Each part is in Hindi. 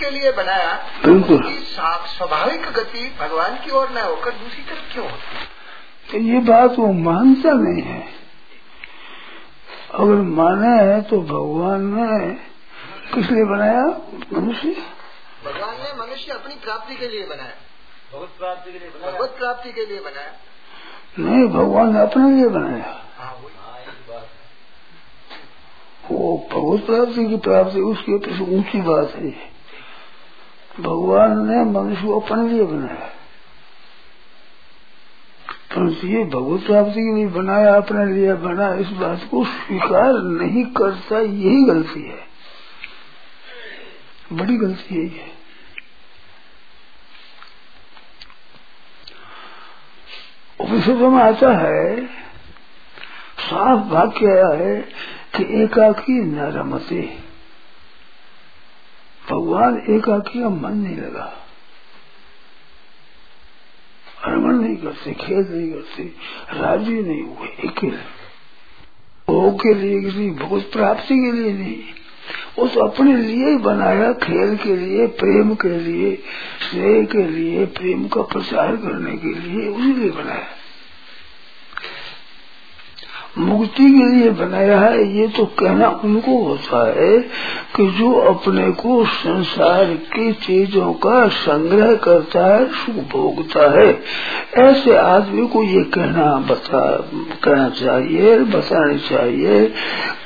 के लिए बनाया बिल्कुल। स्वाभाविक गति भगवान की ओर न होकर दूसरी तरफ़ क्यों होती तो ये बात वो मानता नहीं है। अगर माने है तो भगवान ने किस लिए बनाया? मनुष्य। भगवान ने मनुष्य अपनी प्राप्ति के लिए बनाया। भगवत प्राप्ति के लिए बनाया। भगवत प्राप्ति के लिए बनाया। नहीं भगवान ने अपने लिए बनाया। हाँ वही। हाँ बात वो भगवत प्राप्ति की प्राप्ति उसकी ऊँची बात है। भगवान ने मनुष्य को अपने लिए बनाया। परंतु ये भगवत प्राप्ति के लिए बनाया, अपने लिए बना, इस बात को स्वीकार नहीं करता, यही गलती है। बड़ी गलती है ये। उपनिषदों में आता है, साफ़ वाक्य आया है कि एकाकी न रमते भगवान एकाकी का मन नहीं लगा। रमण नहीं करते खेल नहीं करते, राज़ी नहीं हुए अकेले भोग के लिए किसी भोग प्राप्ति के लिए नहीं। तो अपने लिए ही बनाया खेल के लिए, प्रेम के लिए, स्नेह के लिए, प्रेम का प्रचार करने के लिए उसी लिए बनाया। मुक्ति के लिए बनाया है, ये तो कहना उनको होता है कि जो अपने को संसार की चीज़ों का संग्रह करता है, सुख भोगता है। ऐसे आदमी को ये कहना बता, कहना चाहिए, बताना चाहिए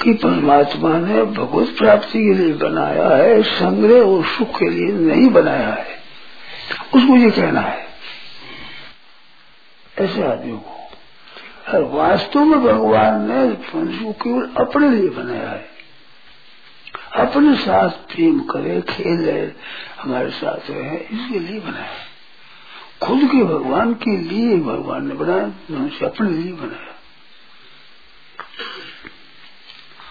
कि परमात्मा ने भगवत प्राप्ति के लिए बनाया है, संग्रह और सुख के लिए नहीं बनाया है। उसको ये कहना है। ऐसे आदमी को और वास्तव में भगवान ने मनुष्य को केवल अपने लिए बनाया है। अपने साथ प्रेम करे, खेले हमारे साथ रहे, इसके लिए बनाया खुद के भगवान के लिए भगवान ने बनाया मनुष्य अपने लिए बनाया।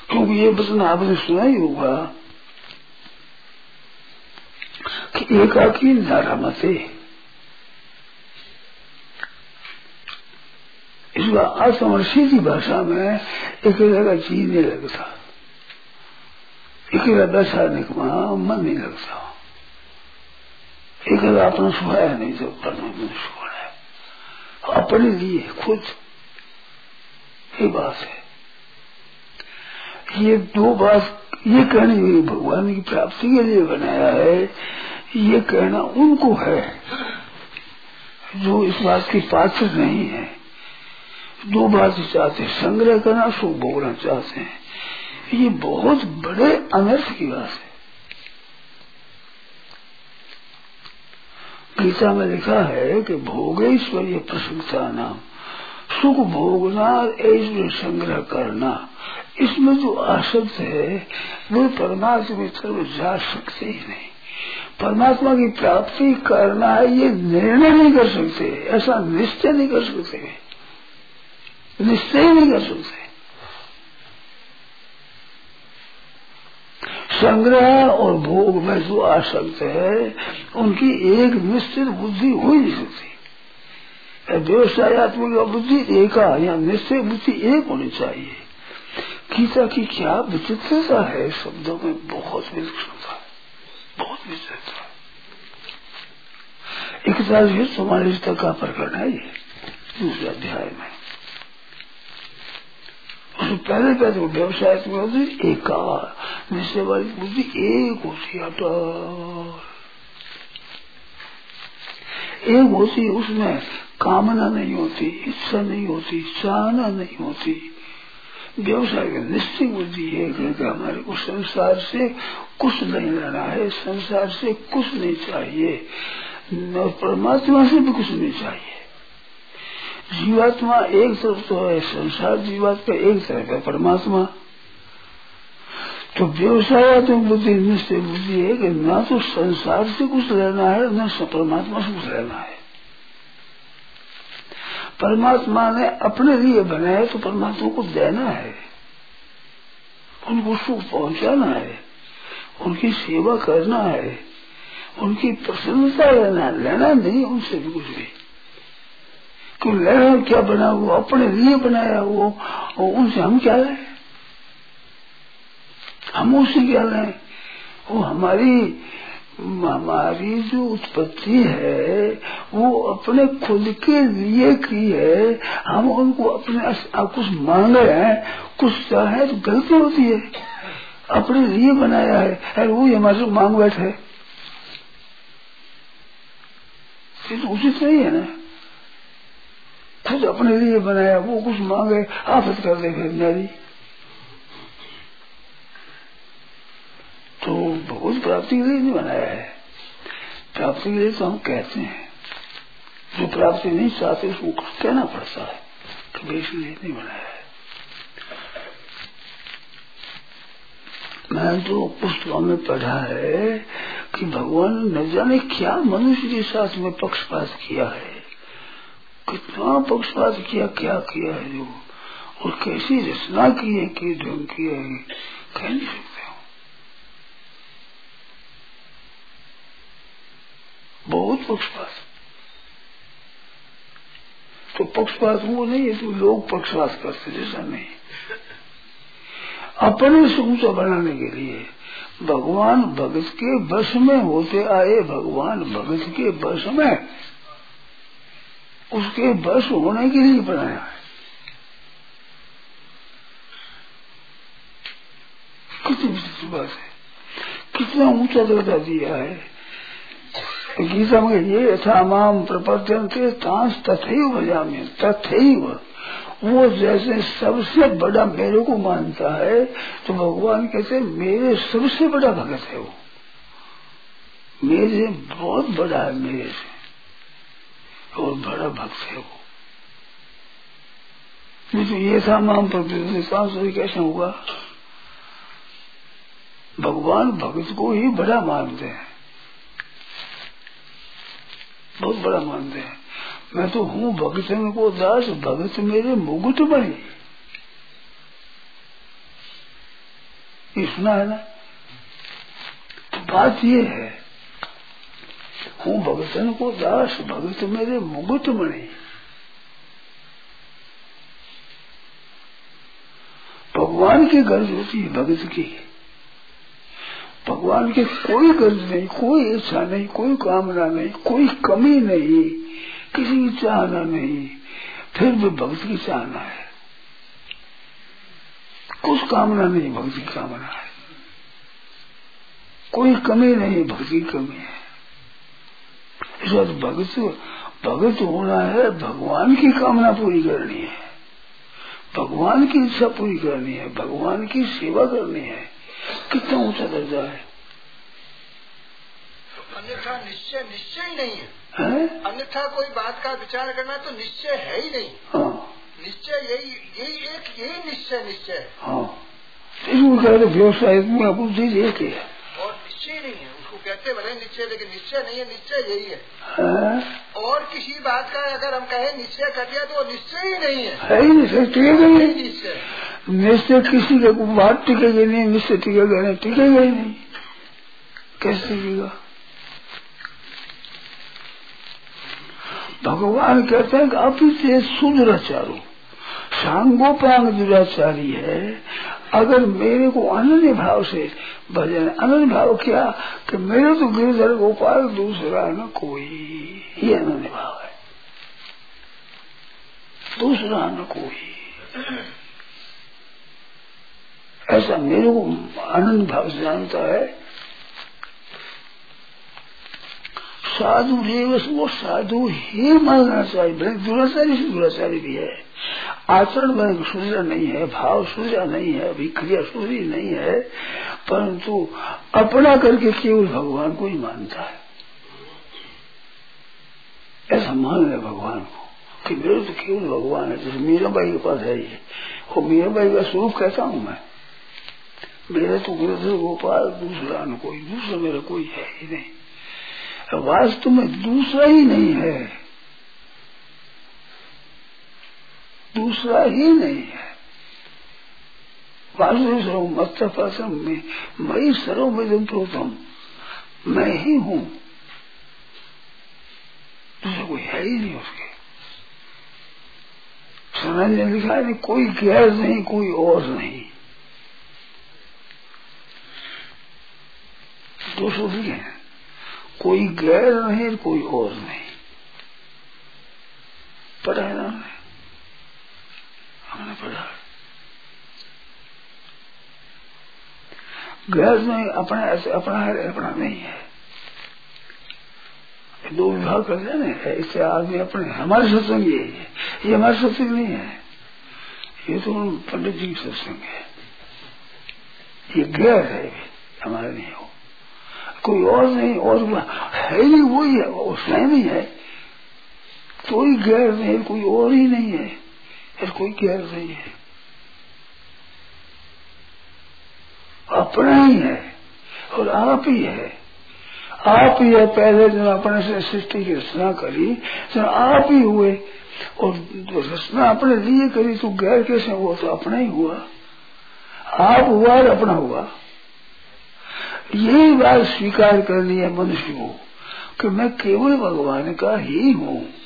क्योंकि ये वचन आपने सुना ही होगा कि एकाकी नारामते। इसका असमर्शी की भाषा में अकेले का जी नहीं लगता अकेला बैठाने का मन नहीं लगता अकेला अपना सुहाया नहीं जब परमात्मा ने सुहाया। अपने लिए खुद ये बात है। ये दो बात, ये कहनी हुई भगवान की प्राप्ति के लिए बनाया है। ये कहना उनको है, जो इस बात की पात्र नहीं है। दो बात चाहते संग्रह करना सुख भोगना चाहते हैं। ये बहुत बड़े अनर्थ की बात है। गीता में लिखा है कि भोगेश्वर्य प्रशंसा नाम। सुख भोगना ऐश्वर्य संग्रह करना। इसमें जो आसक्त है, वो परमात्मा की तरफ़ जा सकते ही नहीं। परमात्मा की प्राप्ति करना है, ये निर्णय नहीं कर सकते। ऐसा निश्चय नहीं कर सकते। निश्चय नहीं कर सकते संग्रह और भोग में जो आसक्त है, उनकी एक निश्चित बुद्धि हो ही नहीं सकती। व्यवसायत्मक बुद्धि एक या निश्चय बुद्धि एक होनी चाहिए। गीता की क्या विचित्रता है, शब्दों में बहुत विलक्षणता बहुत विचित्रता इकतालीस चौवालीस तक का प्रकरण है ये, दूसरे अध्याय में। पहले पहले तो व्यवसाय बुद्धि एकार निश्चय वाली बुद्धि एक होती एक होती उसमें कामना नहीं होती, इच्छा नहीं होती, चाहना नहीं होती। व्यवसाय की निश्चित बुद्धि है कि हमारे को संसार से कुछ नहीं लेना है, संसार से कुछ नहीं चाहिए। परमात्मा से भी कुछ नहीं चाहिए। जीवात्मा एक तरफ़ तो है, संसार जीवात्मा एक तरफ़ है, परमात्मा। तो व्यवसाय तो बुद्धि, निश्चय बुद्धि है कि ना तो संसार से कुछ लेना है, न परमात्मा से कुछ लेना है। परमात्मा ने अपने लिए बनाया तो परमात्मा को देना है। उनको सुख पहुंचाना है, उनकी सेवा करना है, उनकी प्रसन्नता लेना लेना नहीं, उनसे भी कुछ भी। क्यों लेना क्या बना वो, अपने लिए बनाया वो, और उनसे हम क्या लें? हम उससे क्या लें? वो हमारी हमारी जो उत्पत्ति है, वो अपने खुद के लिए की है। हम उनको अपने कुछ मांग रहे हैं, कुछ चाहे तो गलती होती है। अपने लिए बनाया है वो हमारे से मांग बैठे तो उचित नहीं है ना। खुद अपने लिए बनाया वो कुछ मांगे आफत कर दे फिर नारी तो बहुत प्राप्ति के लिए नहीं बनाया है प्राप्ति के लिए तो हम कहते हैं जो प्राप्ति नहीं चाहते उसको कहना पड़ता है कभी इसलिए नहीं बनाया है मैं तो पुस्तकों में पढ़ा है कि भगवान न जाने क्या मनुष्य के साथ में पक्षपात किया है कितना पक्षपात किया, क्या किया है जो? और कैसी रचना की है, कि ढंग किया है? कह नहीं सकते बहुत पक्षपात तो पक्षपात वो नहीं है तो लोग पक्षपात करते जैसा नहीं। अपने से ऊँचा बनाने के लिए भगवान भगत के बस में होते आए, भगवान भगत के बस में उसके बस होने के लिए बनाया है। कितनी विचित्र बात है। कितना ऊँचा दर्जा दिया है। गीता में ये यथा माम प्रपद्यन के तांस तथे बजामे तथे वो जैसे सबसे बड़ा मेरे को मानता है तो भगवान कहते मेरे सबसे बड़ा भगत है वो। मेरे बहुत बड़ा है मेरे से। और बड़ा भक्त है वो। तो ये था माम प्रपद्यन कैसे होगा भगवान भगत को ही बड़ा मानते हैं। बहुत बड़ा मानते हैं। मैं तो हूँ भगत को दास भगत मेरे मुगुट बने। सुना है ना? बात ये है हूँ, भगतन को दास, भगत मेरे मुगुट बने। भगवान की गर्ज होती है भगत की। भगवान की कोई गर्ज नहीं, कोई इच्छा नहीं, कोई कामना नहीं, कोई कमी नहीं, किसी की चाहना नहीं। फिर भी भक्त की चाहना है। कुछ कामना नहीं भक्ति की कामना है। कोई कमी नहीं भक्ति की कमी है। इस बात भगत भगत होना है भगवान की कामना पूरी करनी है। भगवान की इच्छा पूरी करनी है भगवान की सेवा करनी है। कितना ऊँचा दर्जा है। अन्यथा निश्चय निश्चय ही नहीं है, है? अन्यथा कोई बात का विचार करना तो निश्चय है ही नहीं। हाँ। निश्चय यही यही एक यही निश्चय निश्चय। है। इसको कहते व्यवसाय में अपन चीज़ एक ही है। और निश्चय नहीं है। कहते भले निश्चय लेकिन निश्चय नहीं है निश्चय यही है। है? और किसी बात का अगर हम कहें निश्चय कर दिया तो वो निश्चय ही नहीं है। है ही टिकेगा ही निश्चय। निश्चय किसी का बात टिकेगी नहीं निश्चय टिकेगा नहीं टिकेगा ही नहीं। कैसे टिकेगा? भगवान कहते हैं कि अभी से सुदुराचारो सांगोपांग दुराचारी है अगर मेरे को अनन्य भाव से भजन, अनन्य भाव क्या कि मेरे तो गिरधर गोपाल दूसरा न कोई। ये अनन्य भाव है। दूसरा न कोई। ऐसा मेरे को आनंद भाव से जानता है। साधु रेवस वो साधु ही मानना चाहिए। दुराचारी से दुराचारी भी है। आचरण में सूर्य नहीं है, भाव सूर्य नहीं है अभी क्रिया सूर्य नहीं है, परंतु अपना करके केवल भगवान को ही मानता है। ऐसा मान ले भगवान को कि मेरे तो केवल भगवान है, जैसे मीराबाई के पास है ये। वो मीराबाई का स्वरूप कहता हूँ मैं? मेरा तो गुरुदेव गोपाल, दूसरा न कोई, दूसरा मेरा कोई है ही नहीं। वास्तव में दूसरा ही नहीं है। दूसरा ही नहीं है। सर्व मत्सम में, मई सर्व में प्रोतम मैं ही हूँ। दूसरा कोई है ही नहीं उसके। सनंद ने लिखा है कोई गैर नहीं, कोई और नहीं। दो सौ हैं कोई गैर नहीं, कोई और नहीं। पढ़ा है ना? हमने पढ़ा। गैर नहीं, अपना ऐसे, अपना है, अपना नहीं है। दो विभाग कर दिया ना ऐसे आदमी अपने हमारे सत्संग ये है। ये हमारे सत्संग नहीं है। ये तो पंडित जी की सत्संग है। ये गैर है, हमारे नहीं हो। कोई और नहीं, और है ही वही है स्वयं ही है। कोई गैर नहीं, कोई और ही नहीं है। फिर कोई गैर नहीं है। अपना ही है और आप ही है। आप ही है, पहले जब अपने से सृष्टि की रचना करी तो आप ही हुए और जो रचना अपने लिए करी तो गैर कैसे हुआ? तो अपना ही हुआ। आप हुआ और अपना हुआ। यही बात स्वीकार करनी है मनुष्य को कि मैं केवल भगवान का ही हूँ।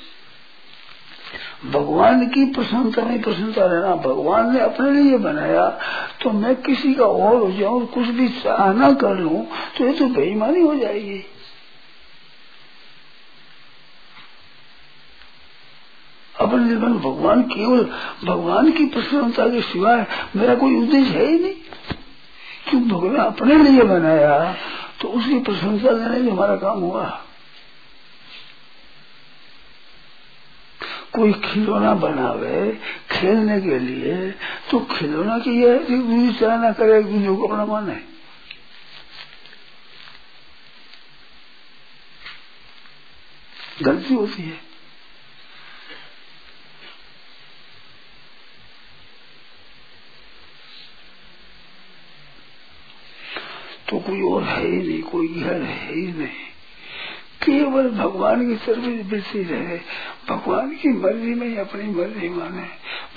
भगवान की प्रसन्नता में प्रसन्नता रहना, भगवान ने अपने लिए बनाया तो मैं किसी का और हो जाऊँ, कुछ भी चाहना कर लू तो ये तो बेईमानी हो जाएगी। अपने जीवन भगवान केवल, भगवान की प्रसन्नता के सिवाय मेरा कोई उद्देश्य है ही नहीं। क्यों भगवान अपने लिए बनाया तो उसकी प्रशंसा देने से हमारा काम हुआ। कोई खिलौना बनावे खेलने के लिए तो खिलौना की यह एक दूसरी चाहना करे, एक दूसरे को अपना माने। गलती होती है। तो कोई और है ही नहीं, कोई घर है ही नहीं। केवल भगवान की तरफ़ वृत्ति रहे। भगवान की मर्ज़ी में अपनी मर्ज़ी माने।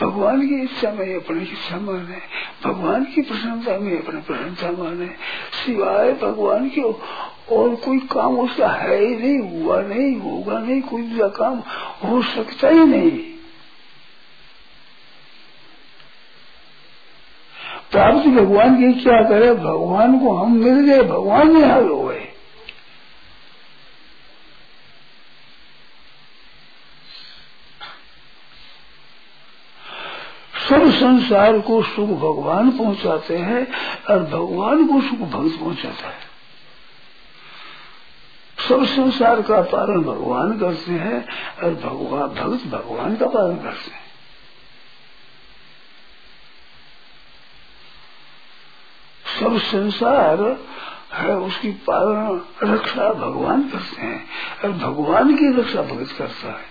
भगवान की इच्छा में अपनी इच्छा माने। भगवान की प्रशंसा में अपनी प्रशंसा माने। सिवाय भगवान के और कोई काम उसका है ही नहीं, हुआ नहीं, होगा नहीं, कोई दूसरा काम हो सकता ही नहीं। प्राप्त भगवान की क्या करे? भगवान को हम मिल गए, भगवान में हाल हो गए सब संसार को सुख भगवान पहुंचाते हैं और भगवान को सुख भक्त पहुंचाता है। सब संसार का पालन भगवान करते हैं और भगवान, भक्त भगवान का पालन करते हैं। सब संसार है, उसकी पालन, रक्षा भगवान करते हैं और भगवान की रक्षा भगत करता है।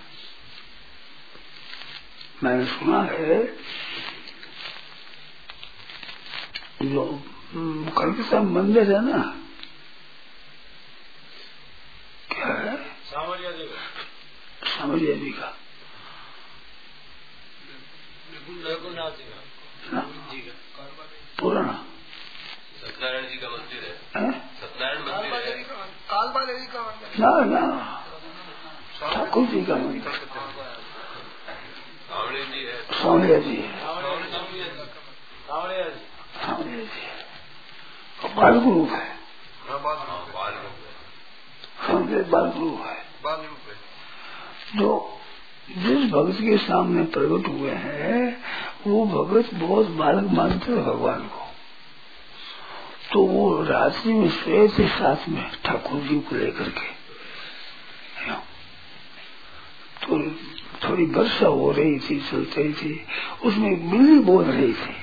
मैंने सुना है जो कलकत्ता मंदिर है ना क्या है सामरिया जी का पुराना सत्यनारायण जी का मंदिर है सत्यनारायण मंदिर है ना ना ठाकुर जी का मंदिर सामरिया जी। है जी। बाल गुरु है। में बाल गुरु है। जो जिस भगत के सामने प्रकट हुए हैं, वो भगत बहुत बालक मानते हैं भगवान को। तो वो रात्रि में सोए थे साथ में ठाकुर जी को लेकर के। तो थोड़ी वर्षा हो रही थी चल रही थी। उसमें बिल्ली बोल रही थी।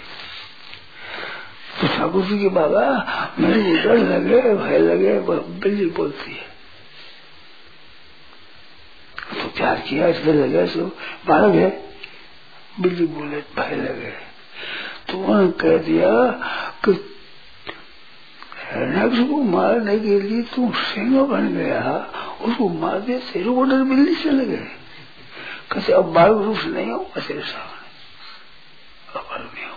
तो ठाकुर जी के बाबा, मेरे डर लगे भय लगे बिल्ली बोलती है। तो प्यार किया इसलिए लगे सो, बालक है। बिल्ली बोले, भय लगे तो उन्होंने कह दिया कि नक्ष को मारने के लिए तू सिंह बन गया। उसको मार दिया तेरे को डर बिल्ली से लगे कैसे अब बाल रूप नहीं हो, कैसे सामने अब नहीं हूँ।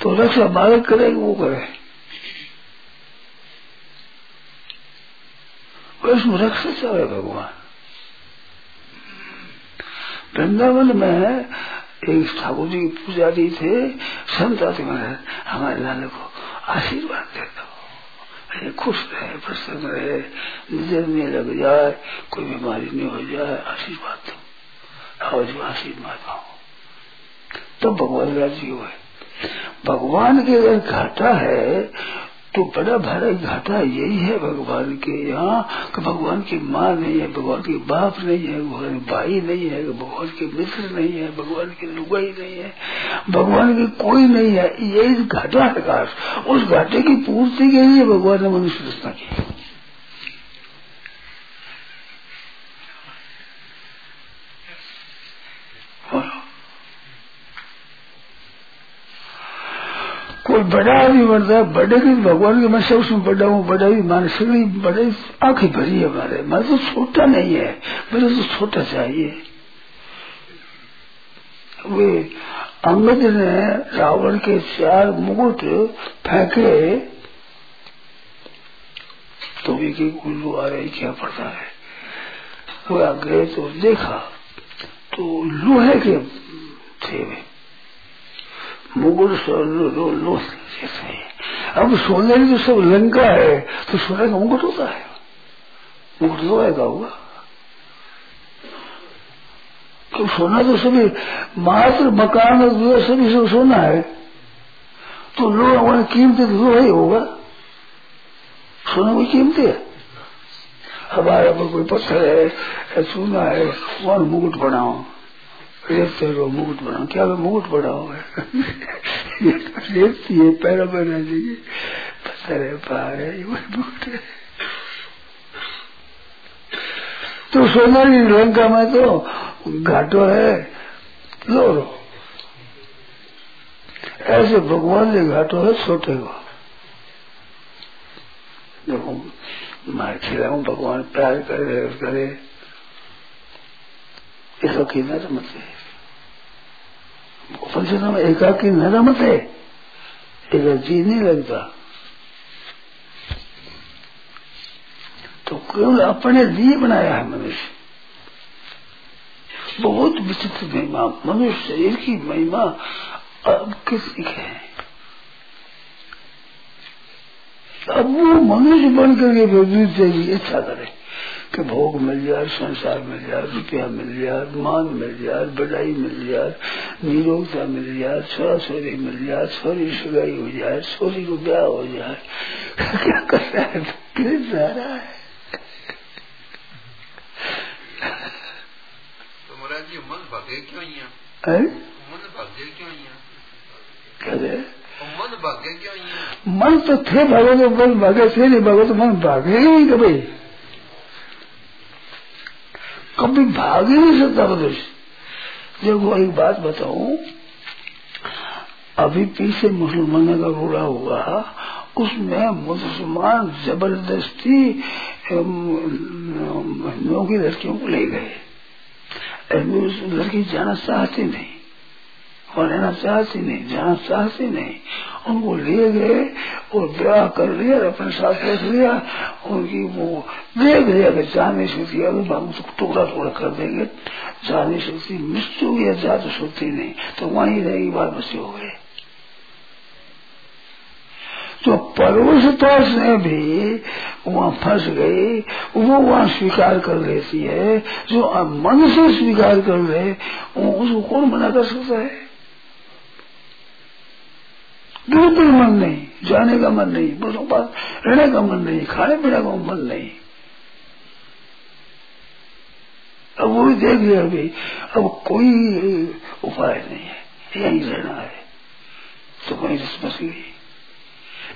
तो रक्षा बालक करे वो करे। उसमें रक्षा चाहे भगवान। वृंदावन में एक ठाकुर जी की पूजा पुजारी थे, संत आते हमारे लाल को आशीर्वाद देता दो खुश रहे, प्रसन्न रहे नज़र में लग जाए, कोई बीमारी नहीं हो जाए, आशीर्वाद दो। आओ जो आशीर्वाद तब तो भगवान राज़ी हुए। भगवान के अगर घाटा है तो बड़ा भारी घाटा यही है भगवान के यहाँ, कि भगवान की माँ नहीं है, भगवान के बाप नहीं है, भगवान भाई नहीं है, भगवान के मित्र नहीं है, भगवान की लुगाई नहीं है, भगवान की कोई नहीं है। यही घाटा है उस घाटे की पूर्ति के लिए भगवान ने मनुष्य रचना की कोई बड़ा आदमी बनता है बड़े की भगवान के मैं सब उसमें बड़ा हूँ बड़ा भी माने सगड़ी बड़े आँखें भरी है हमारे मैं तो छोटा नहीं है मेरे तो छोटा चाहिए वे अंगद ने रावण के चार मुकुट फेंके तो भी की उल्लू आ रही क्या पड़ता है वो आगे तो देखा तो लोहे के थे वे मुगुर लो जैसे अब सोने जो सब लंका है तो सोने का मुकुट होता है। मुकुट तो आएगा हुआ। तो सोना तो सभी मात्र मकान और सभी सब सोना है तो लोग कीमती तो ही होगा। सोना कोई कीमती है। हमारे पर कोई पत्थर है सोना है वहाँ मुकुट बनाओ। रेत रो मुकुट बनाओ। क्या मुकुट बनाओ ये पैरा बना चाहिए पत्थर है पहाड़ है, ये मुकुट है। तो सोना की लंका में तो घाटो है, लो रो। ऐसे भगवान के घाटो है छोटे को देखो, मार खिलाऊ, भगवान प्यार करे करे। एकाकी न रमते उपनिषद में एकाकी न रमते एक जी नहीं लगता। तो केवल अपने लिए बनाया है मनुष्य? बहुत विचित्र महिमा। मनुष्य शरीर की महिमा अब किसकी है? अब वो मनुष्य बन करके विद्युत चाहिए अच्छा करे। कि भोग मिल जाए संसार मिल जाए रुपया मिल जाए मान मिल जाए बड़ाई मिल जाए निरोगता मिल जाए छोरा छोरी मिल जाए छोरी सुगाई हो जाए छोरी को ब्याह हो जाए? क्या कर रहा है? किस जा रहा है। तो महाराज जी मन भागे क्यों है? मन भागे क्यों करे मन भागे क्यों मन तो थे भागो तो मन भागे थे नहीं भागो तो मन भागे ही नहीं कभी। कभी भाग ही नहीं सकता मनुष्य। देखो, एक बात बताऊँ। अभी पीछे मुसलमान का रोड़ा हुआ, उसमें मुसलमान ज़बरदस्ती हिंदुओं की लड़कियों को ले गए। लड़की जाना चाहती नहीं। और रहना चाहती नहीं जाना चाहती नहीं, उनको ले गए, और ब्याह कर लिया अपने साथ रख लिया, उनकी वो देख लिया कि जा नहीं सकती अभी बाबू उसको टुकड़ा टुकड़ा कर देंगे जा नहीं सकती मृत्यु या जा तो सकती नहीं तो वहीं रहेगी बाल बच्चे हो गए। तो परवशता से भी वहाँ फंस गई, वो वहाँ स्वीकार कर लेती है, जो मन से स्वीकार कर ले उसको कौन मना कर सकता है? बिल्कुल मन नहीं, जाने का मन नहीं, बसों पास रहने का मन नहीं, खाने पीने का मन नहीं। अब वो भी देख लिया अभी अब कोई उपाय नहीं है, यही रहना है। तो वही गई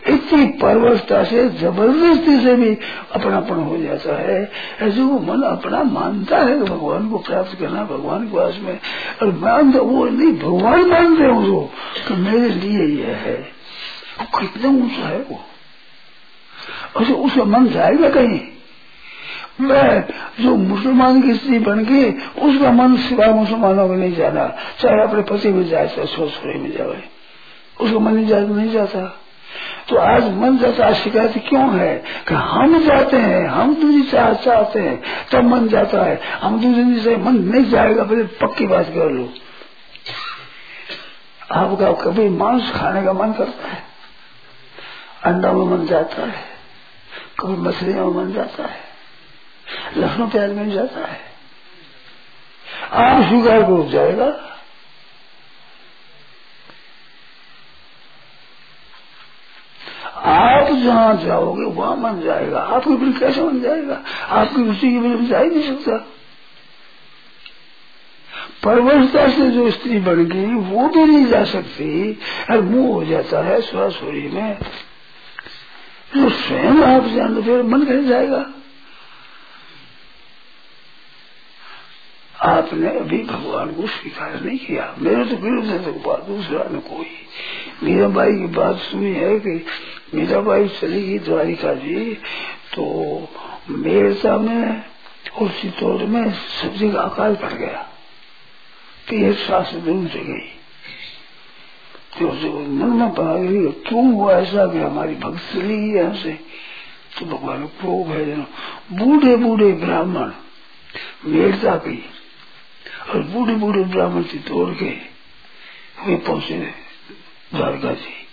इतनी परवस्था से, ज़बरदस्ती से भी अपनापन हो जाता है। ऐसे वो मन अपना मानता है कि भगवान को प्राप्त करना, भगवान के पास में। और मानता वो नहीं, भगवान मानते हैं उसको कि मेरे लिए यह है। वो कितना ऊँचा है वो। अच्छा उसका मन जाएगा कहीं, मैं जो मुसलमान की स्त्री बन के उसका मन सिवाय मुसलमानों में नहीं जाना, चाहे अपने पति में जाए, चाहे छोरे में जाए, उसका मन नहीं जाता। तो आज मन जाता शिकायत क्यों है? कि हम जाते हैं, हम दूसरी चाह चाहते हैं, तब मन जाता है। हम दूसरी से मन नहीं जाएगा पहले पक्की बात कर लो? आपका कभी मांस खाने का मन करता है? अंडा में मन जाता है, कभी मछलियों में मन जाता है लखनऊ प्याज में जाता है। आप स्वीकार को जाएगा आप जहाँ जाओगे, वहाँ मन जाएगा। आपकी बिल कैसे मन जाएगा? आपकी रुचि की बिल जा ही नहीं सकता। परवशता से जो स्त्री बन गई, वो भी नहीं जा सकती। और मुँह हो जाता है सुरासुरी में। जो स्वयं आप जान फिर मन कैसे जाएगा। आपने अभी भगवान को स्वीकार नहीं किया। मेरे तो विरुद्ध तो दूसरा ने कोई। मीराबाई की बात सुनी है कि मीराबाई चली गई द्वारिका जी तो मेरता में और चित्तौड़ में सब्ज़ी का अकाल पड़ गया। तीन सात से दूर से गई तो मन में पड़ा गई क्यों हुआ ऐसा कि हमारी भक्त चली गई यहाँ से? तो भगवान को भेजना बूढ़े बूढ़े ब्राह्मण मेरता की और बूढ़े बूढ़े ब्राह्मण से तोड़ के वे पहुँचे द्वारका जी।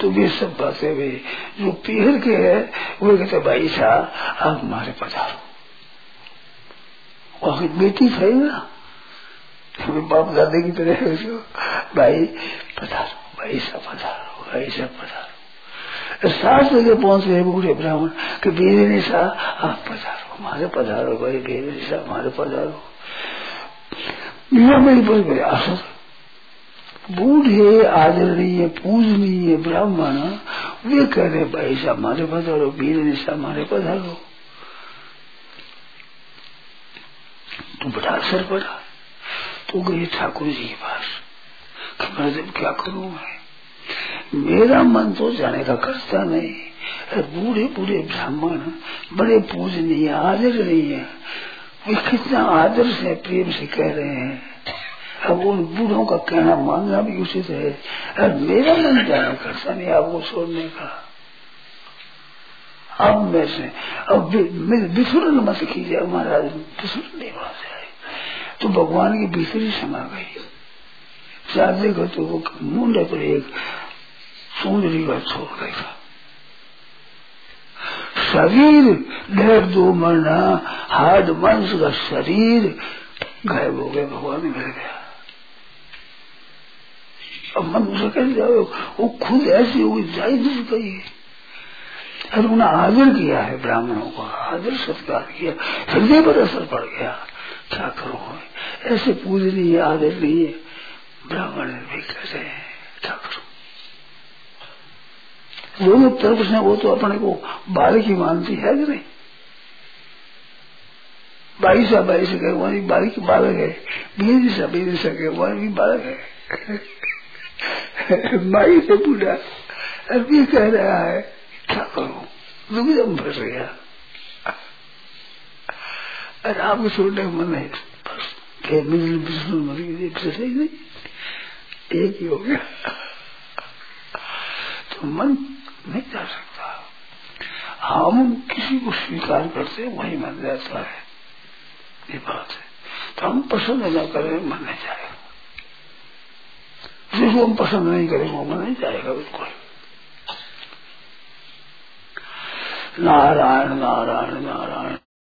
तो वे सब बातें वे जो पीहर के है, वो कहते भाई साहब, आप हमारे पधारो। और बेटी सही ना? हमें बाप दादे की तरह जो भाई पधारो, भाई साहब पधारो, भाई साहब पधारो। सात जगह पहुँच गए बूढ़े ब्राह्मण, कि बेरे निशा आप पधारो, हमारे पधारो, भाई बेरे निशा हमारे पधारो। मीरा बोल गए असर बूढ़े आदरणीय, पूजनीय ब्राह्मण, वे कह रहे, भाई साहब हमारे पधारो वीर निशा हमारे पधारो तो बड़ा असर पड़ा। तो गए ठाकुर जी के पास। मैं जब क्या करूँ मैं? मेरा मन तो जाने का करता नहीं। बूढ़े बूढ़े ब्राह्मण, बड़े पूजनीय, आदरणीय, वे कितना आदर से प्रेम से कह रहे हैं। अब उन बूढ़ों का कहना मानना भी उचित है। अब मेरा मन जाना करता नहीं आपको छोड़ने का। अब मैं से, अब विसुरन मत कीजिए महाराज, विसुरन नहीं आए। तो भगवान की भीतर समा गई। चार देखो तो वो मुंडे पर एक सुंदरी का छोड़ गया शरीर डेढ़ दो मरना, हार्ड मंस का शरीर, गायब हो गया, भगवान मिल गया। मन उसे कैसे जाओ। वो खुद ऐसी होगी जा नहीं गई अरे उन्हें आदर किया है ब्राह्मणों का, आदर सत्कार किया, हृदय पर असर पड़ गया। क्या करो ऐसे नहीं है ब्राह्मण भी कहते हैं। क्या करो? दोनों तरफ़ से वो तो अपने को बालक ही मानती है कि नहीं? बाईस बाईस के वही बालक बालक है। बीस सा बीस के वही भी बालक है। माई से बूढ़ा। अभी कह रहा है, क्या करूँ? दुविधम फंस गया। अरे आपको छोड़ने का मन है बस विष्णु मर गई नहीं, एक ही हो गया। तो मन नहीं जा सकता। हम किसी को स्वीकार करते वही मन जाता है। ये बात है। तो हम पसंद न करें, मन नहीं जाएगा जिसको हम पसंद नहीं करेंगे वो नहीं जाएगा बिल्कुल। नारायण नारायण नारायण।